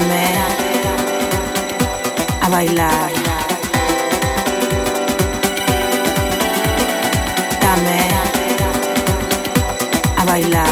Déjame a bailar. Dame a bailar.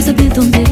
Quer saber dónde